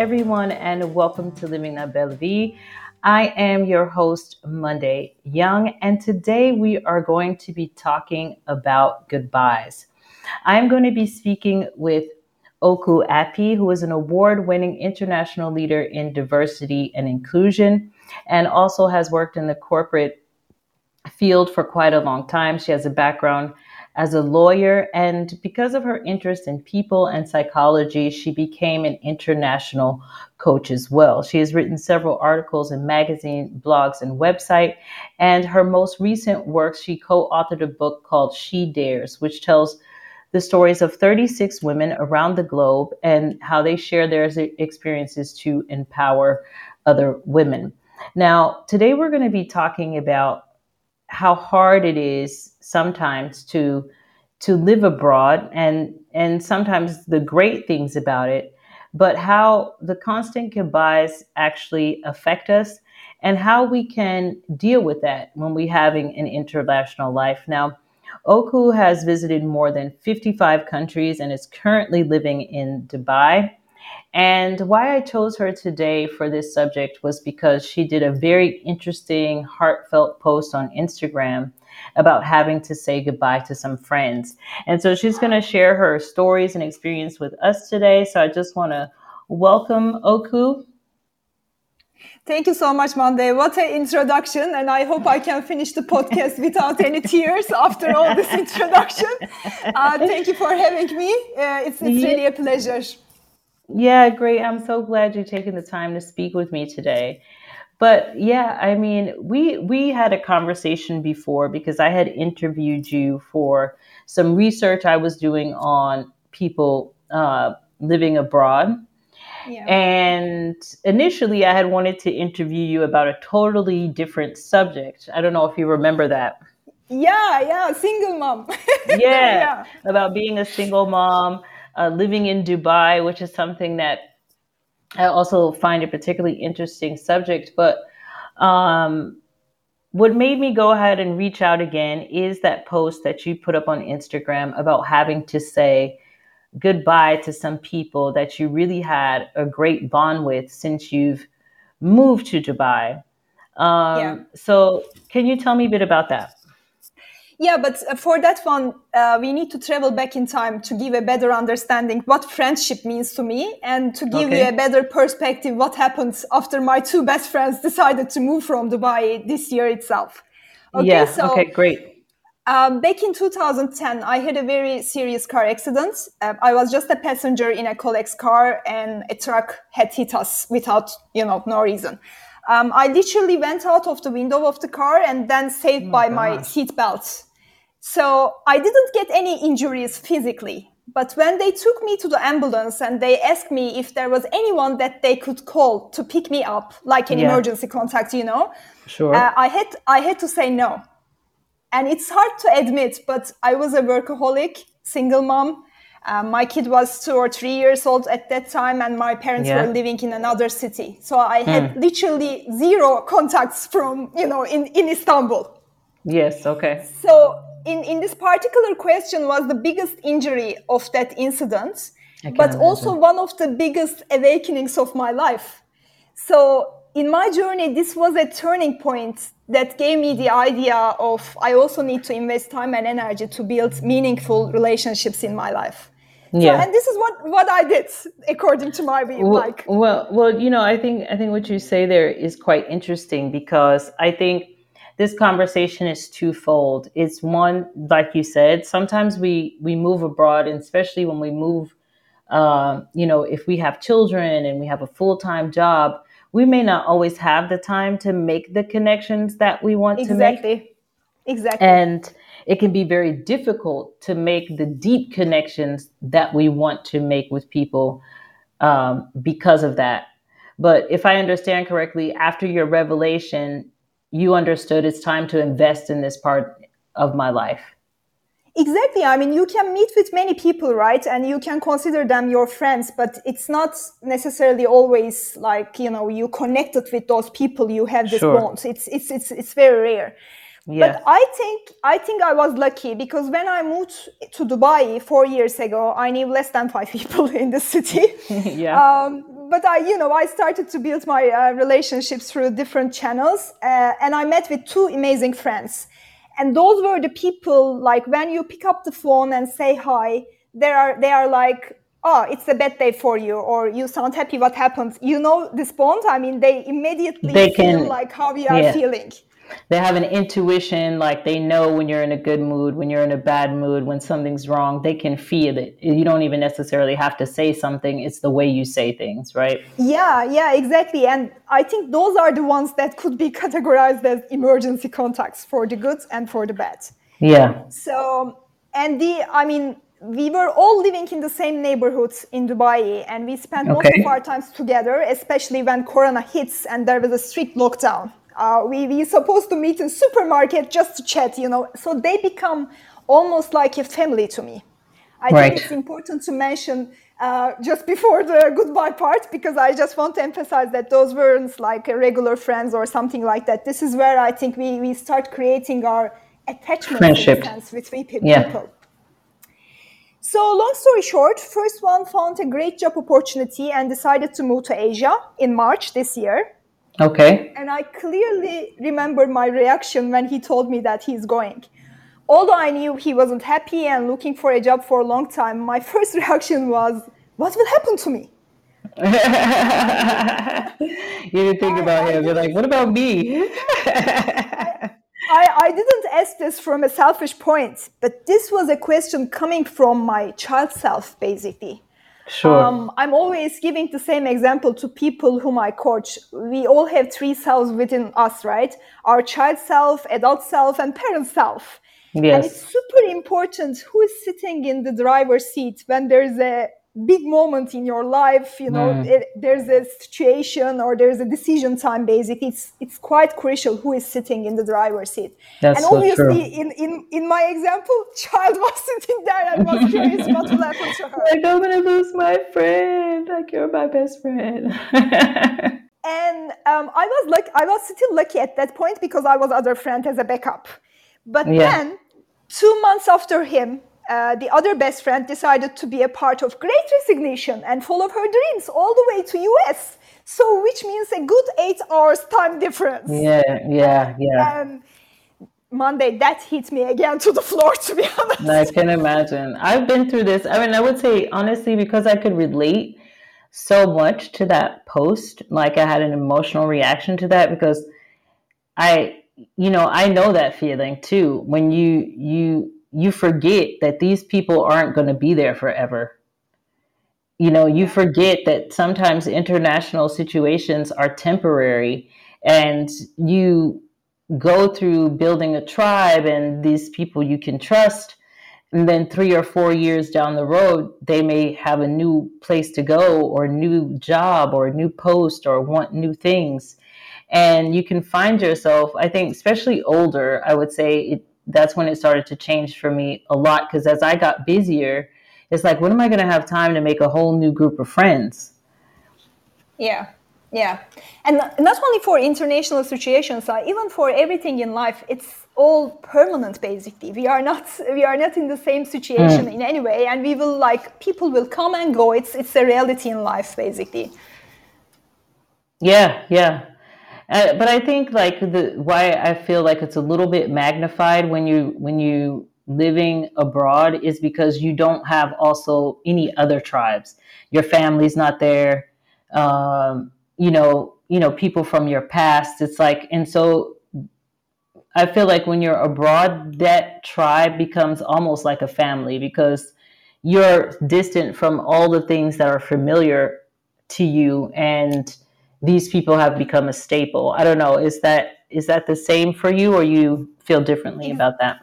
Everyone, and welcome to Living La Belle Vie. I am your host, Monday Young, and today we are going to be talking about goodbyes. I'm going to be speaking with Oku Api, who is an award winning international leader in diversity and inclusion, and also has worked in the corporate field for quite a long time. She has a background as a lawyer, and because of her interest in people and psychology, she became an international coach as well. She has written several articles in magazine, blogs, and website. And her most recent work, she co authored a book called She Dares, which tells the stories of 36 women around the globe and how they share their experiences to empower other women. Now, today we're going to be talking about how hard it is sometimes to to live abroad and and sometimes the great things about it but how the constant goodbyes actually affect us and how we can deal with that when we're having an international life. Now oku has visited more than 55 countries and is currently living in dubai and why I chose her today for this subject was because she did a very interesting, heartfelt post on Instagram about having to say goodbye to some friends. And so she's going to share her stories and experience with us today. So I just want to welcome Oku. Thank you so much, Monday. What an introduction. And I hope I can finish the podcast without any tears after all this introduction. Uh, thank you for having me. Uh, it's, it's really a pleasure. Yeah, great. I'm so glad you're taking the time to speak with me today. But yeah, I mean, we we had a conversation before because I had interviewed you for some research I was doing on people uh, living abroad. Yeah. And initially, I had wanted to interview you about a totally different subject. I don't know if you remember that. Yeah, yeah, single mom. yeah, yeah, about being a single mom uh, living in Dubai, which is something that I also find a particularly interesting subject. But um, what made me go ahead and reach out again is that post that you put up on Instagram about having to say goodbye to some people that you really had a great bond with since you've moved to Dubai. Um, yeah. So, can you tell me a bit about that? Yeah, but uh, for that one, uh, we need to travel back in time to give a better understanding what friendship means to me and to give okay. you a better perspective what happened after my two best friends decided to move from Dubai this year itself. Okay, yeah, so, okay, great. Um, back in 2010, I had a very serious car accident. Uh, I was just a passenger in a colleague's car, and a truck had hit us without, you know, no reason. Um, I literally went out of the window of the car and then saved oh, by God. my seat belt. So I didn't get any injuries physically. But when they took me to the ambulance and they asked me if there was anyone that they could call to pick me up, like an yeah. emergency contact, you know, sure. Uh, I had I had to say no, and it's hard to admit, but I was a workaholic, single mom. Uh, my kid was two or three years old at that time, and my parents yeah. were living in another city. So I had mm. literally zero contacts from you know in in Istanbul. Yes. Okay. So in, in this particular question was the biggest injury of that incident, but imagine. also one of the biggest awakenings of my life. So in my journey, this was a turning point that gave me the idea of I also need to invest time and energy to build meaningful relationships in my life. Yeah. So, and this is what, what I did according to my view. Well, like, well, well, you know, I think I think what you say there is quite interesting because I think this conversation is twofold. It's one, like you said, sometimes we we move abroad, and especially when we move, uh, you know, if we have children and we have a full time job, we may not always have the time to make the connections that we want exactly. to make. Exactly. And it can be very difficult to make the deep connections that we want to make with people um, because of that. But if I understand correctly, after your revelation, you understood it's time to invest in this part of my life. Exactly. I mean, you can meet with many people, right? And you can consider them your friends, but it's not necessarily always like, you know, you connected with those people, you have this sure. bond. It's, it's, it's, it's very rare. Yeah. But I think I think I was lucky because when I moved to Dubai four years ago, I knew less than five people in the city. yeah. Um, but I, you know, I started to build my uh, relationships through different channels, uh, and I met with two amazing friends, and those were the people like when you pick up the phone and say hi, they are they are like, oh, it's a bad day for you, or you sound happy. What happened? You know this bond. I mean, they immediately They feel can- like how we are yeah. feeling. They have an intuition like they know when you're in a good mood when you're in a bad mood when something's wrong they can feel it you don't even necessarily have to say something it's the way you say things right Yeah, yeah, exactly. And I think those are the ones that could be categorized as emergency contacts for the good and for the bad. yeah So, and the, I mean, we were all living in the same neighborhoods in Dubai, and we spent most of our times together, especially when Corona hits and there was a strict lockdown. Uh, we we supposed to meet in supermarket just to chat, you know. So they become almost like a family to me. I Right. think it's important to mention uh, just before the goodbye part because I just want to emphasize that those weren't like regular friends or something like that. This is where I think we, we start creating our attachment Friendship. in a sense with we pe- Yeah. people. So, long story short, first one found a great job opportunity and decided to move to Asia in March this year. Okay And I clearly remember my reaction when he told me that he's going. Although I knew he wasn't happy and looking for a job for a long time, my first reaction was, What will happen to me? you didn't think about him you're like what about me I, I didn't ask this from a selfish point, but this was a question coming from my child self, basically. Sure Um, I'm always giving the same example to people whom I coach. We all have three selves within us, right? Our child self, adult self, and parent self. And yes it's super important who is sitting in the driver's seat when there's a big moment in your life, you know, Mm. it, there's a situation or there's a decision time basically. It's it's quite crucial who is sitting in the driver's seat. That's and so obviously true. in, in in my example, child was sitting there and was curious what will happen to her. like i'm gonna lose my friend like you're my best friend And um, I was like, I was still lucky at that point because I was other friend as a backup. But Yeah. then, two months after him, uh, the other best friend decided to be a part of Great Resignation and follow her dreams all the way to US. So, which means a good eight hours time difference. yeah yeah yeah And Monday, that hit me again to the floor. To be honest. I can imagine. I've been through this. I mean, I would say honestly, because I could relate so much to that post, like I had an emotional reaction to that because I, you know, I know that feeling too. When you you you forget that these people aren't going to be there forever. You know, you forget that sometimes international situations are temporary, and you go through building a tribe and these people you can trust and then three or four years down the road they may have a new place to go or a new job or a new post or want new things and you can find yourself i think especially older i would say it, that's when it started to change for me a lot because as i got busier it's like when am i going to have time to make a whole new group of friends Yeah, yeah, and not only for international situations, uh, even for everything in life, it's all permanent. Basically, we are not we are not in the same situation in any way, and we will like people will come and go. It's it's a reality in life, basically. Yeah, yeah. Uh, but I think like the why I feel like it's a little bit magnified when you when you living abroad is because you don't have also any other tribes. Your family's not there. Um, you know, you know people from your past. It's like and so I feel like when you're abroad, that tribe becomes almost like a family because you're distant from all the things that are familiar to you and these people have become a staple. I don't know, is that is that the same for you or you feel differently about that?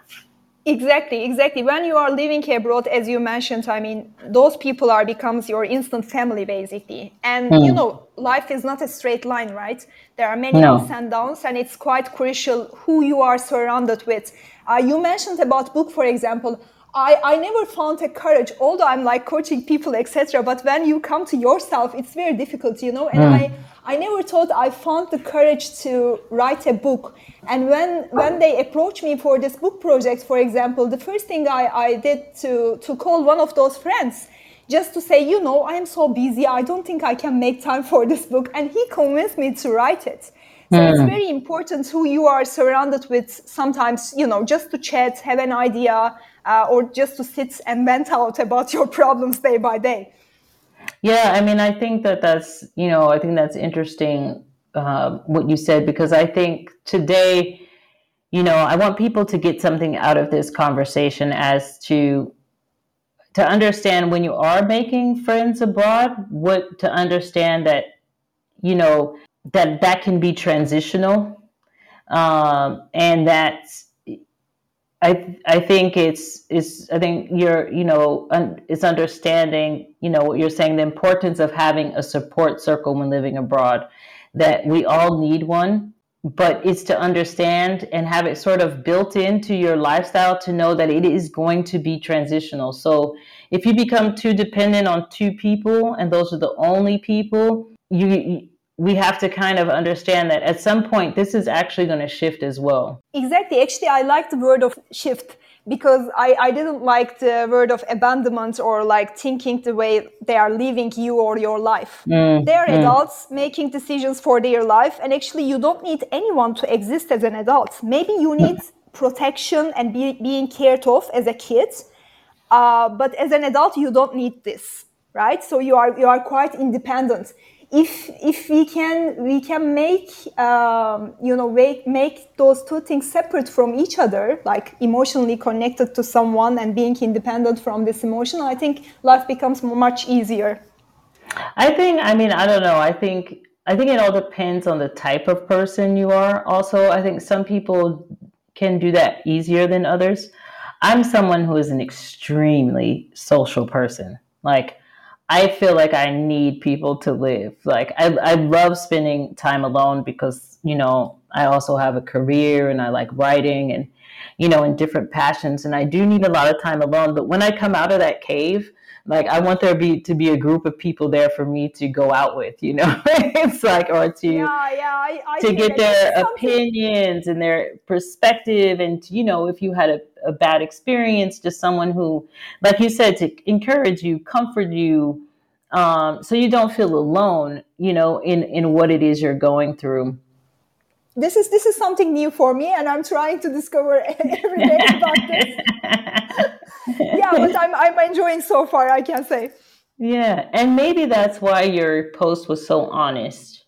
Exactly, exactly. When you are living here abroad, as you mentioned, I mean, those people are becomes your instant family, basically. And you know, life is not a straight line, right? There are many No. ups and downs, and it's quite crucial who you are surrounded with. Uh, you mentioned about book, for example. I, I never found a courage, although I'm like coaching people, etc. But when you come to yourself, it's very difficult, you know. And I, I never thought I found the courage to write a book. And when when they approached me for this book project, for example, the first thing I, I did to to call one of those friends, just to say, you know, I am so busy. I don't think I can make time for this book. And he convinced me to write it. So mm. it's hmm. very important who you are surrounded with sometimes, you know, just to chat, have an idea, uh, or just to sit and vent out about your problems day by day. Yeah, I mean, I think that that's, you know, I think that's interesting uh, what you said because I think today, you know, I want people to get something out of this conversation as to to understand when you are making friends abroad, what to understand that, you know, that that can be transitional, um, and that I I think it's it's I think you're you know un, it's understanding you know what you're saying the importance of having a support circle when living abroad that we all need one but it's to understand and have it sort of built into your lifestyle to know that it is going to be transitional. So if you become too dependent on two people and those are the only people you we have to kind of understand that at some point this is actually going to shift as well. Exactly. Actually, I like the word of shift because I, I didn't like the word of abandonment or like thinking the way they are leaving you or your life. Mm, They're mm. adults making decisions for their life, and actually, you don't need anyone to exist as an adult. Maybe you need protection and be, being cared of as a kid, uh, but as an adult, you don't need this, right? So you are you are quite independent if if we can we can make um, you know make, make those two things separate from each other like emotionally connected to someone and being independent from this emotion i think life becomes much easier. I think i mean i don't know. I think i think it all depends on the type of person you are also. I think some people can do that easier than others. I'm someone who is an extremely social person. Like I feel like I need people to live. Like I, I love spending time alone because you know I also have a career and I like writing and you know and different passions and I do need a lot of time alone. But when I come out of that cave, like I want there be to be a group of people there for me to go out with, you know. it's like or to yeah, yeah, I, I to get their opinions and their perspective, and you know, if you had a, a bad experience, just someone who, like you said, to encourage you, comfort you, um, so you don't feel alone, you know, in in what it is you're going through this is this is something new for me and i'm trying to discover every day about this. Yeah but I'm, I'm enjoying so far i can say. Yeah and maybe that's why your post was so honest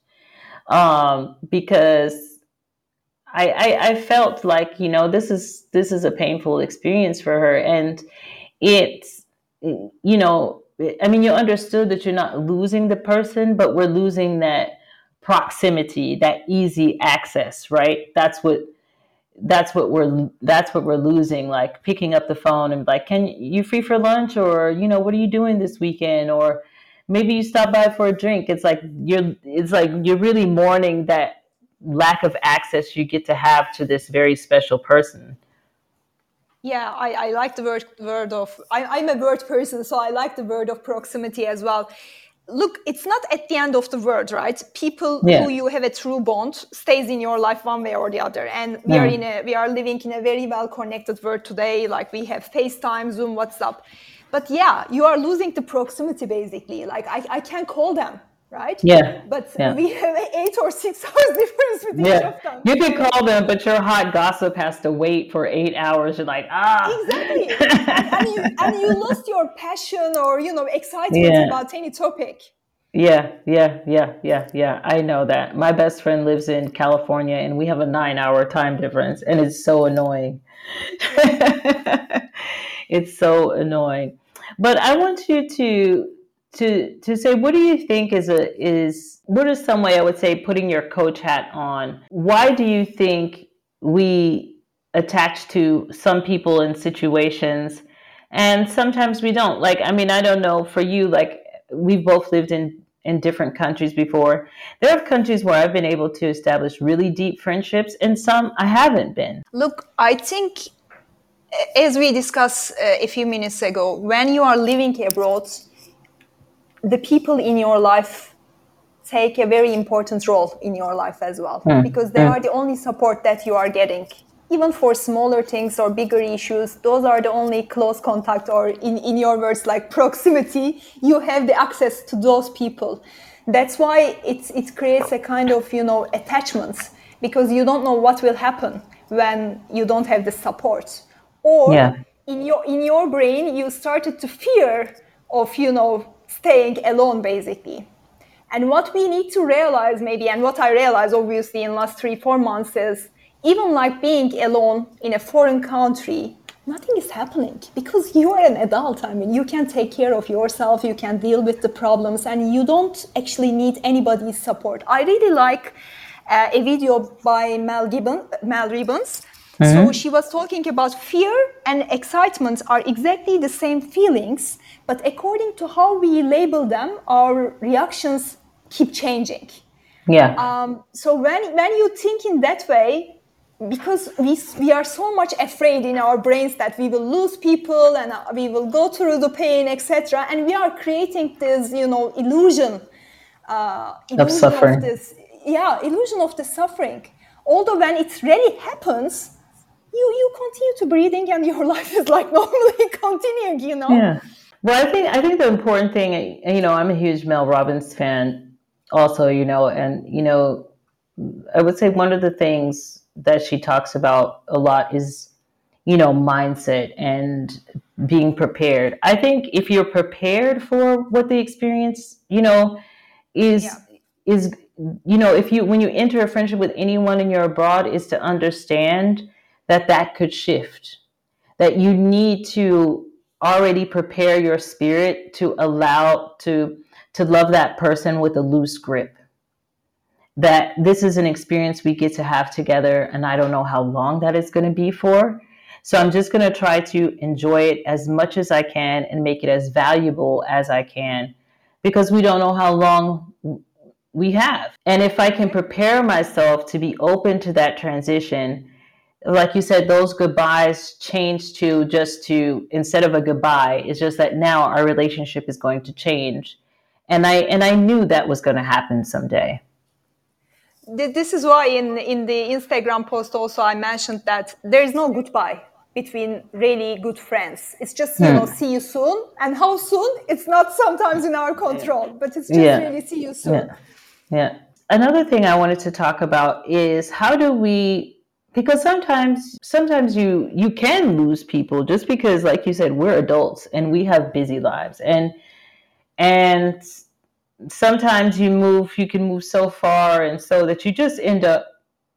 um, because I, I i felt like you know this is this is a painful experience for her and it's you know i mean you understood that you're not losing the person but we're losing that proximity, that easy access, right? That's what that's what we're that's what we're losing like picking up the phone and like can you free for lunch? Or you know what are you doing this weekend? Or maybe you stop by for a drink. It's like you're it's like you're really mourning that lack of access you get to have to this very special person. Yeah i, I like the word word of I, i'm a word person so i like the word of proximity as well look it's not at the end of the world right? People yeah. who you have a true bond stays in your life one way or the other. And we yeah. are in a we are living in a very well connected world today. Like we have facetime zoom whatsapp. But yeah you are losing the proximity basically. Like i, I can call them right? Yeah. But yeah. we have eight or six hours difference with yeah. each of. You can call them, but your hot gossip has to wait for eight hours. You're like, ah. Exactly. and, and, you, and you lost your passion or, you know, excitement yeah. about any topic. Yeah, yeah, yeah, yeah, yeah. I know that. My best friend lives in California and we have a nine hour time difference and it's so annoying. it's so annoying. But I want you to to to say what do you think is a is what is some way I would say putting your coach hat on? Why do you think we attach to some people in situations and sometimes we don't? Like I mean I don't know for you like we've both lived in in different countries before. There are countries where I've been able to establish really deep friendships and some I haven't been. Look, I think as we discussed uh, a few minutes ago, when you are living abroad, the people in your life take a very important role in your life as well mm. because they mm. are the only support that you are getting even for smaller things or bigger issues, those are the only close contact or in, in your words like proximity, you have the access to those people. That's why it, it creates a kind of, you know, attachment because you don't know what will happen when you don't have the support. Or yeah. in your in your brain you started to fear of, you know, staying alone basically. And what we need to realize maybe, and what I realized obviously in last three, four months is even like being alone in a foreign country, nothing is happening because you are an adult. I mean, you can take care of yourself, you can deal with the problems, and you don't actually need anybody's support. I really like uh, a video by Mel, Gibbon, Mel Robbins. Mm-hmm. So she was talking about fear and excitement are exactly the same feelings, but according to how we label them, our reactions keep changing. Yeah. Um, so when when you think in that way, because we, we are so much afraid in our brains that we will lose people and uh, we will go through the pain etc and we are creating this you know illusion, uh, illusion of suffering of this, yeah illusion of the suffering although when it really happens you you continue to breathing and your life is like normally continuing you know yeah well i think i think the important thing you know i'm a huge mel robbins fan also you know and you know i would say one of the things that she talks about a lot is, you know, mindset and being prepared. I think if you're prepared for what the experience, you know, is yeah. is you know, if you when you enter a friendship with anyone and you're abroad, is to understand that that could shift. That you need to already prepare your spirit to allow to to love that person with a loose grip that this is an experience we get to have together and I don't know how long that is going to be for. So I'm just going to try to enjoy it as much as I can and make it as valuable as I can because we don't know how long we have. And if I can prepare myself to be open to that transition, like you said, those goodbyes change to just to instead of a goodbye, it's just that now our relationship is going to change. And I and I knew that was going to happen someday this is why in in the Instagram post also I mentioned that there is no goodbye between really good friends. It's just you hmm. know see you soon, and how soon it's not sometimes in our control, but it's just yeah. really see you soon. Yeah. yeah. Another thing I wanted to talk about is how do we because sometimes sometimes you you can lose people just because like you said we're adults and we have busy lives and and sometimes you move, you can move so far, and so that you just end up,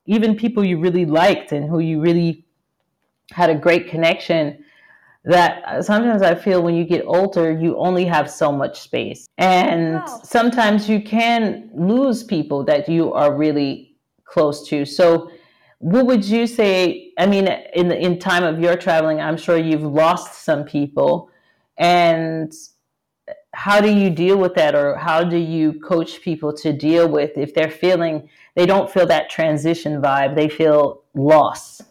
even people you really liked and who you really had a great connection. That sometimes I feel when you get older, you only have so much space. And wow. sometimes you can lose people that you are really close to. So, what would you say? I mean, in the in time of your traveling, I'm sure you've lost some people, and how do you deal with that? Or how do you coach people to deal with if they're feeling they don't feel that transition vibe they feel lost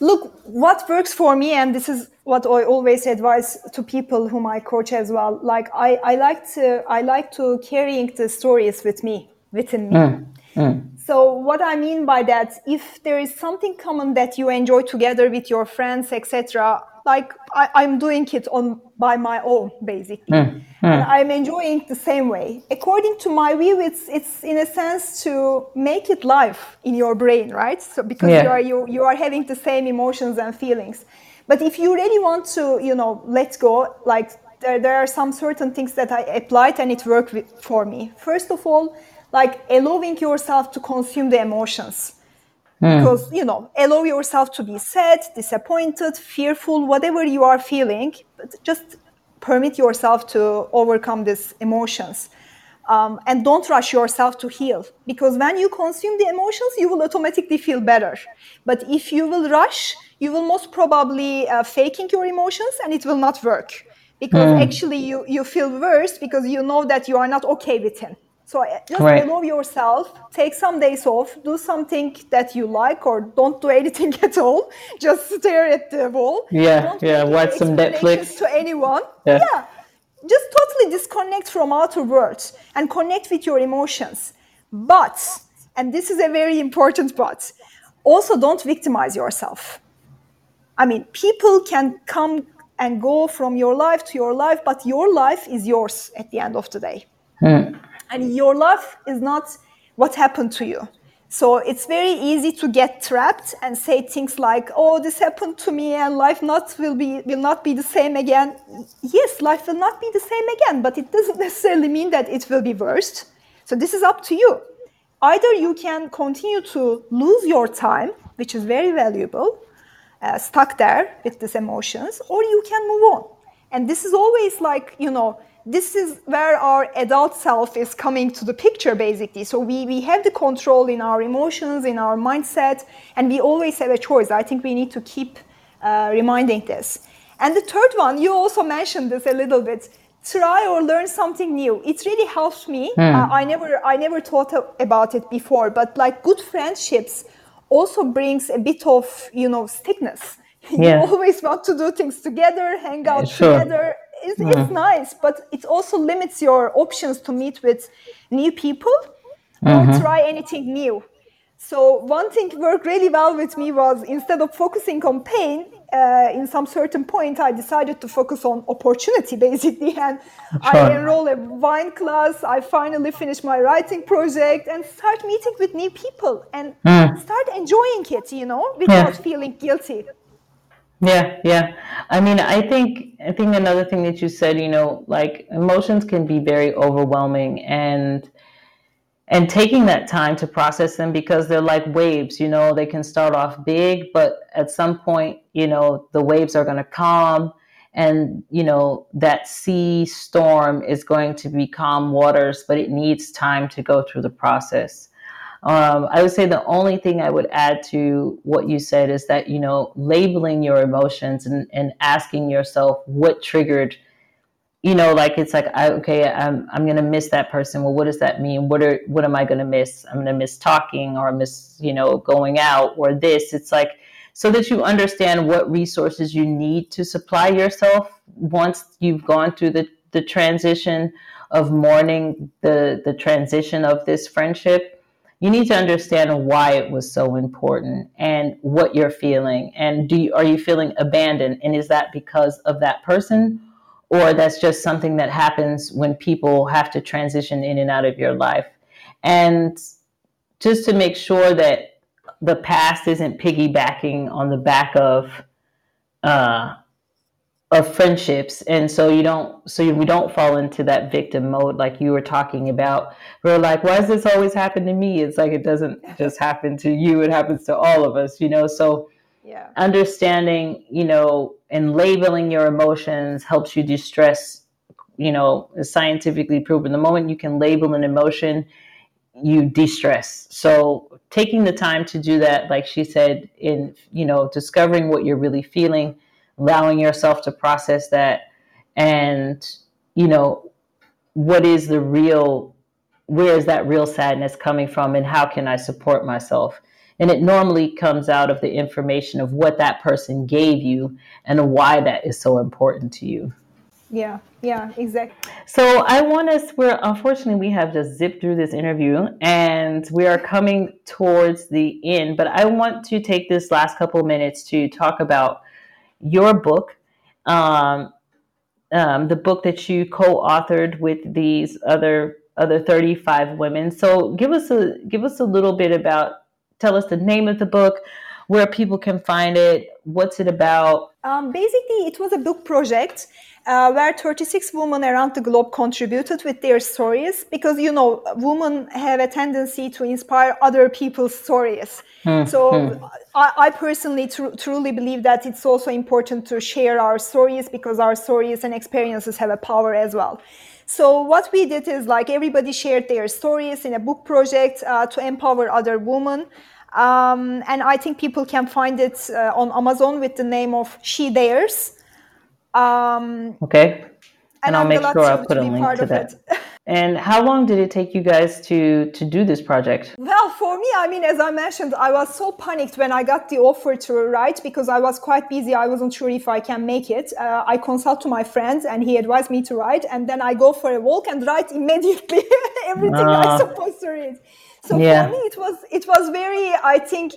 look what works for me and this is what i always advise to people whom i coach as well like i, I like to i like to carrying the stories with me within me mm, mm. so what i mean by that if there is something common that you enjoy together with your friends etc like I, am doing it on by my own basically mm, mm. and i'm enjoying the same way according to my view it's it's in a sense to make it live in your brain right so because yeah. you are you, you are having the same emotions and feelings but if you really want to you know let go like there, there are some certain things that i applied and it worked with, for me first of all like allowing yourself to consume the emotions Mm. Because, you know, allow yourself to be sad, disappointed, fearful, whatever you are feeling, but just permit yourself to overcome these emotions. Um, and don't rush yourself to heal because when you consume the emotions, you will automatically feel better. But if you will rush, you will most probably uh, faking your emotions and it will not work because mm. actually you, you feel worse because you know that you are not okay with him so uh, just right. allow yourself, take some days off, do something that you like, or don't do anything at all. Just stare at the wall. Yeah, don't yeah. Watch some Netflix to anyone. Yeah. yeah. Just totally disconnect from outer world and connect with your emotions. But, and this is a very important but, also don't victimize yourself. I mean, people can come and go from your life to your life, but your life is yours at the end of the day. Mm. And your life is not what happened to you. So it's very easy to get trapped and say things like, "Oh, this happened to me, and life not will be will not be the same again." Yes, life will not be the same again, but it doesn't necessarily mean that it will be worse. So this is up to you. Either you can continue to lose your time, which is very valuable, uh, stuck there with these emotions, or you can move on. And this is always like you know this is where our adult self is coming to the picture basically. So we, we have the control in our emotions in our mindset and we always have a choice. I think we need to keep uh, reminding this. And the third one you also mentioned this a little bit try or learn something new. It really helps me. Mm. uh, i never i never thought about it before but like good friendships also brings a bit of you know stickness yeah. you always want to do things together hang out sure. together it's, mm. it's nice, but it also limits your options to meet with new people mm-hmm. or try anything new. So one thing worked really well with me was instead of focusing on pain, uh, in some certain point, I decided to focus on opportunity basically, and sure. I enrolled a wine class. I finally finished my writing project and start meeting with new people and mm. start enjoying it, you know, without yeah. feeling guilty. Yeah, yeah. I mean, I think I think another thing that you said, you know, like emotions can be very overwhelming and and taking that time to process them because they're like waves, you know, they can start off big, but at some point, you know, the waves are going to calm and, you know, that sea storm is going to be calm waters, but it needs time to go through the process. Um, I would say the only thing I would add to what you said is that, you know, labeling your emotions and, and asking yourself what triggered, you know, like it's like, I, okay, I'm, I'm going to miss that person. Well, what does that mean? What are, what am I going to miss? I'm going to miss talking or miss, you know, going out or this. It's like, so that you understand what resources you need to supply yourself once you've gone through the, the transition of mourning the, the transition of this friendship you need to understand why it was so important and what you're feeling. And do you, are you feeling abandoned? And is that because of that person? Or that's just something that happens when people have to transition in and out of your life? And just to make sure that the past isn't piggybacking on the back of uh, of friendships. And so you don't so we don't fall into that victim mode like you were talking about. We're like why does this always happen to me? It's like it doesn't just happen to you. It happens to all of us you know? So yeah. understanding you know and labeling your emotions helps you distress you know scientifically proven. The moment you can label an emotion you de-stress. So taking the time to do that like she said in you know discovering what you're really feeling allowing yourself to process that and you know what is the real where is that real sadness coming from and how can i support myself? And it normally comes out of the information of what that person gave you and why that is so important to you. Yeah yeah exactly so i want us we're unfortunately we have just zipped through this interview and we are coming towards the end but i want to take this last couple minutes to talk about your book, um, um, the book that you co-authored with these other other 35 women. So give us a give us a little bit about tell us the name of the book, where people can find it, what's it about. Um, basically, it was a book project uh, where 36 women around the globe contributed with their stories because you know women have a tendency to inspire other people's stories hmm. so hmm. I, I, personally tr- truly believe that it's also important to share our stories because our stories and experiences have a power as well so what we did is like everybody shared their stories in a book project uh, to empower other women um, and i think people can find it uh, on amazon with the name of she dares um, okay. And, and I'll make sure I put a link to that. and how long did it take you guys to to do this project? Well, for me, I mean, as I mentioned, I was so panicked when I got the offer to write because I was quite busy. I wasn't sure if I can make it. Uh, I consult to my friends, and he advised me to write, and then I go for a walk and write immediately everything uh, I'm supposed to read. So yeah. for me, it was it was very, I think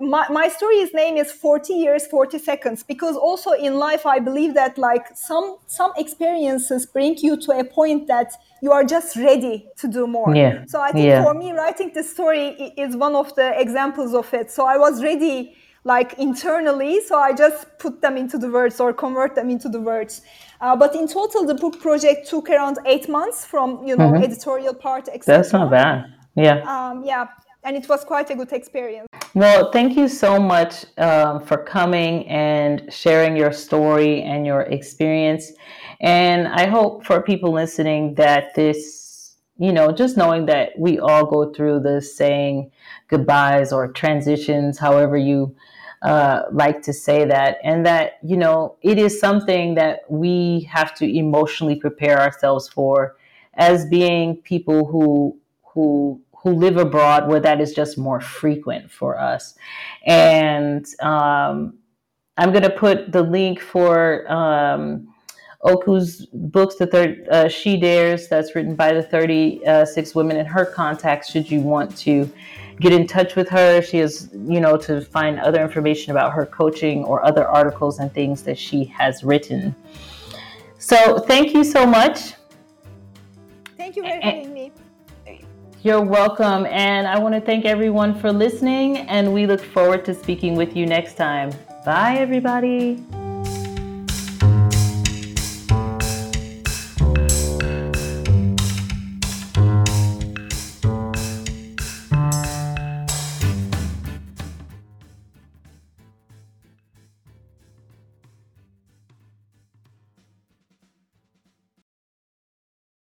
my, my story's name is 40 years 40 seconds because also in life i believe that like some some experiences bring you to a point that you are just ready to do more yeah so i think yeah. for me writing this story is one of the examples of it so i was ready like internally so i just put them into the words or convert them into the words uh, but in total the book project took around eight months from you know mm-hmm. editorial part etc. that's not bad yeah um, yeah and it was quite a good experience. Well, thank you so much um, for coming and sharing your story and your experience. And I hope for people listening that this, you know, just knowing that we all go through this saying goodbyes or transitions, however you uh, like to say that, and that, you know, it is something that we have to emotionally prepare ourselves for as being people who, who who live abroad where that is just more frequent for us. And um, I'm going to put the link for um, Oku's books, the third uh, She Dares, that's written by the 36 women in her contacts. Should you want to get in touch with her, she is you know, to find other information about her coaching or other articles and things that she has written. So thank you so much. Thank you for having me. You're welcome. And I want to thank everyone for listening, and we look forward to speaking with you next time. Bye, everybody.